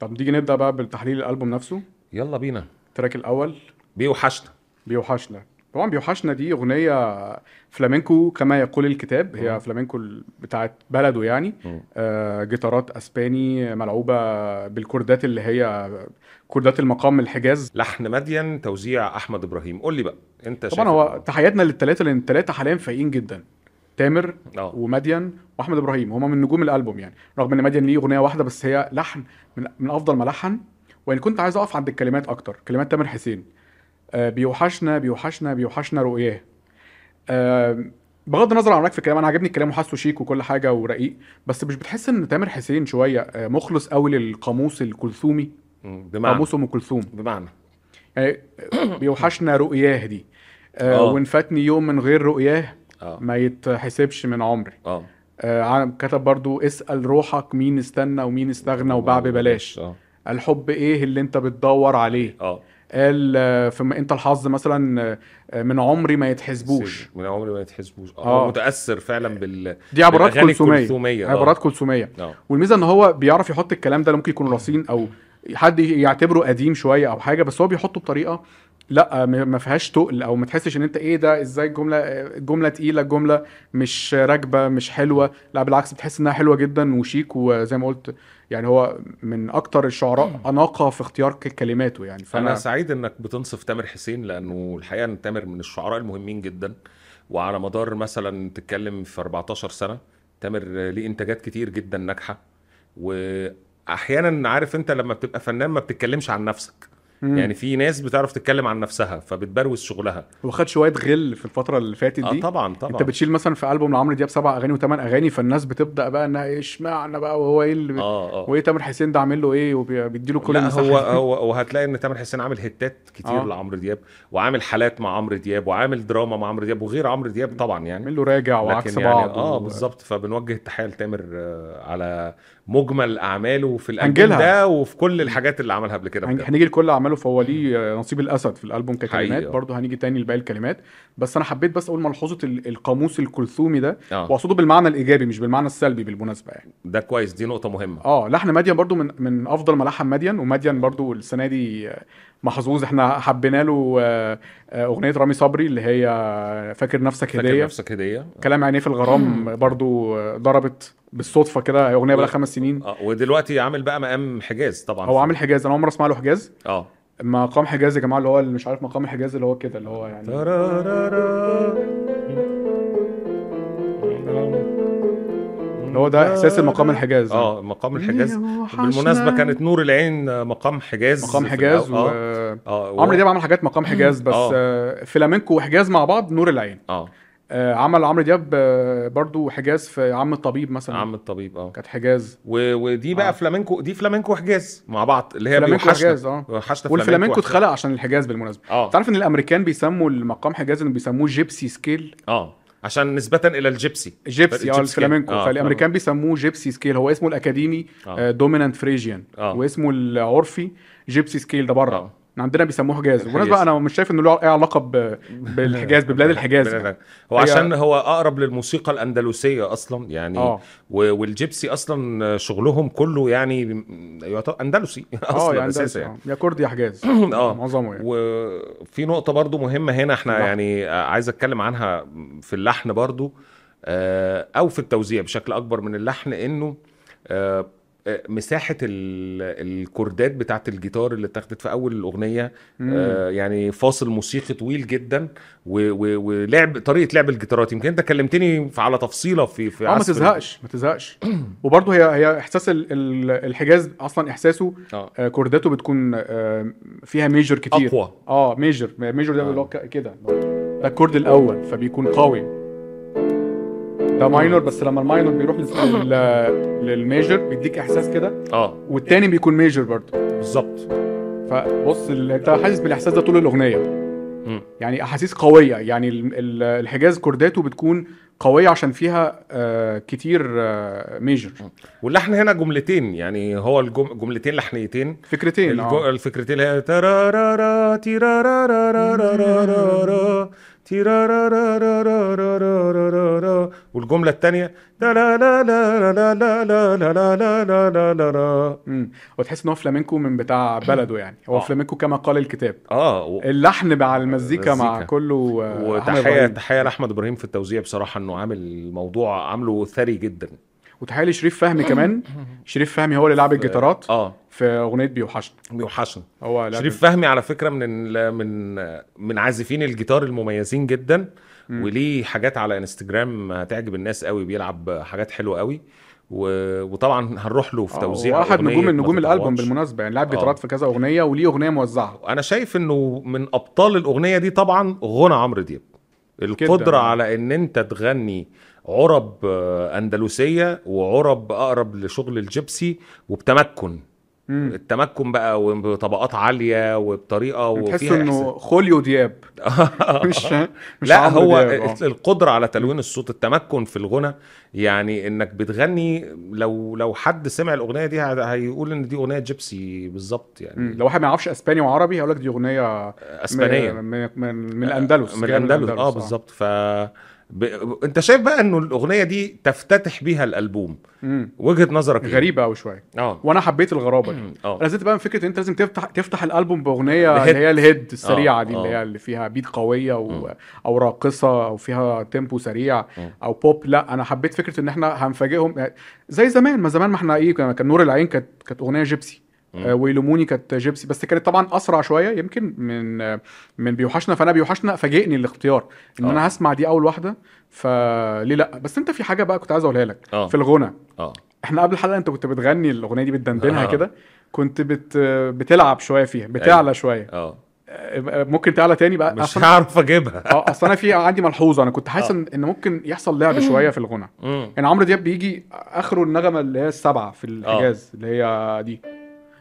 طب تيجي نبدأ بقى بالتحليل الألبوم نفسه. يلا بينا. ال track الأول. بيوحشنا. بيوحشنا. طبعا بيوحشنا دي أغنية flamenco كما يقول الكتاب. هي flamenco ال- بتاعت بلده يعني. آه جيتارات أسباني ملعوبة بالكوردات اللي هي كوردات المقام الحجاز. لحن مدين توزيع أحمد إبراهيم. قول لي بقى أنت طبعا هو تحياتنا للثلاثه لأن الثلاثه حاليا فايقين جدا. تامر آه. ومدين وأحمد إبراهيم هما من نجوم الألبوم يعني رغم إن مدين ليه أغنية واحدة بس هي لحن من, من أفضل ما لحن. وإن كنت عايز أقف عند الكلمات أكتر كلمات تامر حسين. آه بيوحشنا بيوحشنا بيوحشنا رؤياه. آه بغض النظر عن رأيك في الكلام أنا عاجبني الكلام وحاسه شيك وكل حاجة ورقيق بس مش بتحس إن تامر حسين شوية آه مخلص قوي للقاموس الكلثومي. بمعنى. قاموس أم كلثوم. بمعنى. يعني بيوحشنا رؤياه دي. آه آه. وإن فاتني يوم من غير رؤياه آه. ما يتحسبش من عمري. آه. آه كتب برضو اسأل روحك مين استنى ومين استغنى وباع ببلاش آه. الحب إيه اللي انت بتدور عليه؟ آه. قال آه، فما انت الحظ مثلا آه، من عمري ما يتحسبوش. من عمري ما يتحسبوش. آه. آه. متأثر فعلا بال دي عبارات آه. عبارات كلثومية. آه. والميزة إن هو بيعرف يحط الكلام ده ممكن يكون رصين أو حد يعتبره قديم شوية أو حاجة بس هو بيحطه بطريقة لا ما فيهاش تقل أو ما تحسش إن أنت إيه ده إزاي الجمله الجمله تقيلة الجمله مش راكبة مش حلوة. لا بالعكس بتحس إنها حلوة جدا وشيك وزي ما قلت يعني هو من أكتر الشعراء أناقة في اختيار كلماته يعني. أنا فانا سعيد إنك بتنصف تامر حسين لأنه الحقيقة إن تامر من الشعراء المهمين جدا. وعلى مدار مثلا تتكلم في 14 سنة تامر ليه إنتاجات كتير جدا ناجحة. واحيانا عارف أنت لما بتبقى فنان ما بتتكلمش عن نفسك. مم. يعني في ناس بتعرف تتكلم عن نفسها فبتبروز شغلها. هو خد شوية غل في الفترة اللي فاتت آه دي طبعا طبعا. انت بتشيل مثلا في ألبوم لعمرو دياب سبع أغاني وثمان أغاني فالناس بتبدأ بقى إنها إيه اشمعنى بقى؟ وهو إيه اللي آه آه. وإيه تامر حسين ده عامل له إيه؟ وبيديله كل لا هو هو وهتلاقي إن تامر حسين عامل هيتات كتير آه. لعمرو دياب وعامل حالات مع عمرو دياب وعامل دراما مع عمرو دياب وغير عمرو دياب طبعا يعني. عامل له راجع وعكس يعني بعض آه و- بالظبط. فبنوجه التحية لتامر آه، على مجمل أعماله في الالبوم. ده وفي كل الحاجات اللي عملها قبل كده. هنيجي لكل أعماله فهو ليه آه، نصيب الأسد في الألبوم ككلمات حقيقي. برضه هنيجي تاني لباقي الكلمات بس أنا حبيت بس أقول ملحوظة ال- القاموس الكلثومي ده آه وأقصده بالمعنى الإيجابي مش بالمعنى السلبي بالمناسبة يعني ده كويس دي نقطة مهمة آه لحن مدين برضو من من أفضل ما لحن مدين ومدين برضو السنة دي آه، محظوظ إحنا حبينا له آه، آه، أغنية رامي صبري اللي هي آه، فاكر نفسك فاكر هدية؟ نفسك هدية. كلام عينيه في الغرام برضو ضربت بالصدفة كده أغنية بقى خمس سنين. آه ودلوقتي عامل بقى مقام حجاز طبعا. هو عامل حجاز أنا اول مره أسمع له حجاز. آه. مقام حجاز يا جماعة اللي هو اللي مش عارف مقام الحجاز اللي هو كده اللي هو يعني هو ده إحساس المقام الحجاز. آه مقام الحجاز. وحشنا. بالمناسبة كانت نور العين مقام حجاز مقام حجاز الأو- و آه آه عمرو دياب عمل حاجات مقام حجاز بس آه. آه، flamenco وحجاز مع بعض نور العين. آه. آه، عمل عمرو دياب آه، برضو حجاز في عم الطبيب مثلا. عم الطبيب آه. كانت حجاز. و... ودي بقى آه. آه. flamenco دي flamenco وحجاز مع بعض اللي هي flamenco وحجاز آه. وحشنا وال flamenco. اتخلق عشان الحجاز بالمناسبة. آه. تعرف إن الأمريكان بيسموا المقام حجاز انه بيسموه gypsy scale؟ آه. عشان نسبة إلى ال gypsy. gypsy آه ال flamenco. آه، فالأمريكان بيسموه gypsy scale. هو اسمه الأكاديمي آه. dominant Phrygian. آه. واسمه العرفي gypsy scale ده بره. عندنا بيسموه حجاز. بالمناسبه أنا مش شايف إنه له أي علاقة ب- بالحجاز ببلاد الحجاز. يعني. هو هي- عشان هو أقرب للموسيقى الأندلسية أصلا يعني آه. و- والجيبسي أصلا شغلهم كله يعني أندلسي آه أصلا يعني أساسا ده يعني يا كرد يا حجاز. آه. معظمه يعني. وفي نقطة برضو مهمة هنا إحنا اللحن. يعني عايز أتكلم عنها في اللحن برضو آه، أو في التوزيع بشكل أكبر من اللحن إنه آه، آه، مساحة ال- الكوردات بتاعت الجيتار اللي اتاخدت في أول الأغنية مم. آه، يعني فاصل موسيقي طويل جدا ولعب طريقة لعب الجيتارات. يمكن أنت كلمتني على تفصيلة في في آه ما تزهقش ما تزهقش. وبرضه هي هي إحساس ال- ال- الحجاز أصلا إحساسه آه، كورداته بتكون آه، فيها major كتير. أقوى. آه major major ده آه. كده. ده ال chord الأول فبيكون قوي. ده minor بس لما ال minor بيروح لل- لل- لل major بيديك إحساس كده. آه. والتاني بيكون major برضه. بالظبط. فبص ال- أنت حاسس بالإحساس ده طول الأغنية. يعني أحاسيس قوية. يعني ال- ال- الحجاز كورداته بتكون قوية عشان فيها آه كتير آه major واللحن هنا جملتين. يعني هو الجم... جملتين لحنيتين. فكرتين. آه. الفكرتين اللي هي ترارارا والجمله الثانية لا لا لا لا لا لا لا لا لا لا لا لا لا امم وتحس ان هو flamenco من بتاع بلده يعني هو آه. flamenco كما قال الكتاب آه و- اللحن مع المزيكا مع. كله آه، وتحيه. تحيه لاحمد إبراهيم في التوزيع بصراحه انه عامل الموضوع عامله ثري جدا وتحيه لشريف فهمي كمان شريف فهمي هو اللي لعب الجيتارات آه في أغنية بيوحشني بيوحشني هو لعب شريف فهمي على فكرة من من من عازفين الجيتار المميزين جدا. وليه حاجات على إنستجرام هتعجب الناس قوي بيلعب حاجات حلوة قوي و... وطبعا هنروح له في آه، توزيع واحد نجوم ما نجوم الألبوم. بالمناسبة يعني لعب آه. جيتارات في كذا أغنية وليه أغنية موزعة أنا شايف إنه من أبطال الأغنية دي طبعا غنى عمرو دياب القدرة آه. على إن أنت تغني عرب آه، أندلسية وعرب أقرب لشغل الجيبسي وبتمكن مم. التمكن بقى وبطبقات عالية وبطريقة تحس وفيها إنه خوليو دياب. مش مش لا هو دياب، آه. القدرة على تلوين الصوت التمكن في الغنى يعني إنك بتغني لو لو حد سمع الأغنية دي هيقول إن دي أغنية جيبسي بالظبط مم. يعني لو واحد ما يعرفش إسباني وعربي هيقول لك دي أغنية إسبانية من من, من, من الأندلس من الأندلس آه بالظبط ف ب... انت شايف بقى انه الاغنيه دي تفتتح بيها الالبوم مم. وجهة نظرك إيه؟ غريبة قوي شوية آه وأنا حبيت الغرابة دي آه أنا زدت بقى من فكرة إن أنت لازم تفتح تفتح الألبوم بأغنية ال head. اللي هي ال head السريعة آه، دي اللي آه. هي اللي فيها beat قوية و... مم. أو راقصة أو فيها tempo سريع مم. أو بوب لا أنا حبيت فكرة إن إحنا هنفاجئهم زي زمان ما زمان ما إحنا إيه كان نور العين كانت كانت أغنية جيبسي. آه ويلوموني كانت جيبسي بس كانت طبعا أسرع شوية يمكن من آه من بيوحشنا. فأنا بيوحشنا فاجئني الاختيار إن آه. أنا هسمع دي أول واحدة. فليه لأ؟ بس أنت في حاجة بقى كنت عايز أقولها لك. آه. في الغنى. آه. إحنا قبل الحلقة أنت كنت بتغني الأغنية دي بتدندنها آه. كده. كنت بت بتلعب شوية فيها بتعلى شوية. آه. آه، ممكن تعلى تاني بقى؟ مش اصل هعرف أجيبها. آه أصل أنا في عندي ملحوظة. أنا كنت حاسس آه. إن إن ممكن يحصل لعب شوية في الغنى. يعني عمرو دياب بيجي آخره النغمة اللي هي السبعه في الحجاز اللي هي دي.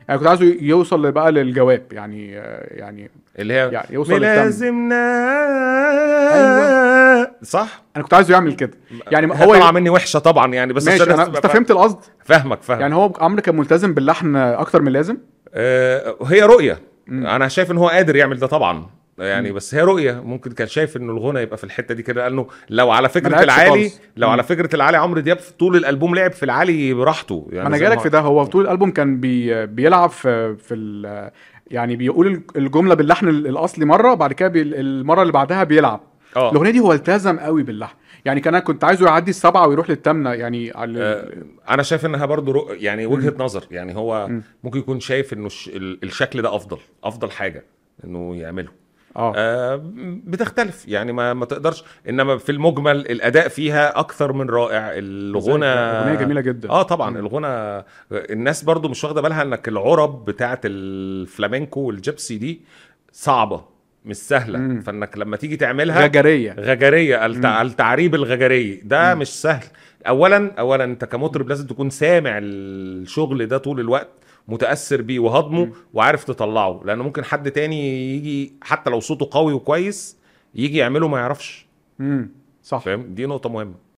يعني كنت عايزه يوصل بقى للجواب يعني يعني اللي هي يعني يوصل للتم ملازمنا. أيوة. صح. أنا كنت عايزه يعمل كده. يعني هو طالعة مني وحشة طبعا يعني بس ماشي عشان أنا فهمت القصد. فاهمك فاهم يعني هو عمرو كان ملتزم باللحن أكتر من اللازم؟ آه هي رؤية. مم. أنا شايف إن هو قادر يعمل ده طبعا. يعني بس هي رؤية. ممكن كان شايف إنه الغنى يبقى في الحتة دي كده لأنه لو على فكرة العالي. لو. على فكرة العالي عمرو دياب طول الألبوم لعب في العالي براحته. يعني أنا جالك في ده. هو طول الألبوم كان بي بيلعب في في ال- يعني بيقول الجملة باللحن ال- الأصلي مرة بعد كده المرة اللي بعدها بيلعب. آه. الأغنية دي هو التزم قوي باللحن. يعني كان أنا كنت عايزه يعدي السبعة ويروح للثامنه يعني على آه، أنا شايف إنها برضو رؤ... يعني وجهة نظر. يعني هو مم. ممكن يكون شايف إنه الش... ال- الشكل ده أفضل أفضل حاجة إنه يعمله. آه. آه بتختلف. يعني ما ما تقدرش إنما في المجمل الأداء فيها أكثر من رائع. الغنى اغنيه جميلة جدا. آه طبعا. مم. الغنى الناس برضو مش واخدة بالها إنك العرب بتاعت ال flamenco وال gypsy دي صعبة مش سهلة. مم. فإنك لما تيجي تعملها غجرية. غجرية الت... التعريب الغجري ده مم. مش سهل. اولا اولا أنت كمطرب لازم تكون سامع الشغل ده طول الوقت. متأثر بيه وهضمه. وعارف تطلعه لأن ممكن حد تاني يجي حتى لو صوته قوي وكويس يجي يعمله ما يعرفش. امم صح. فاهم؟ دي نقطة مهمة.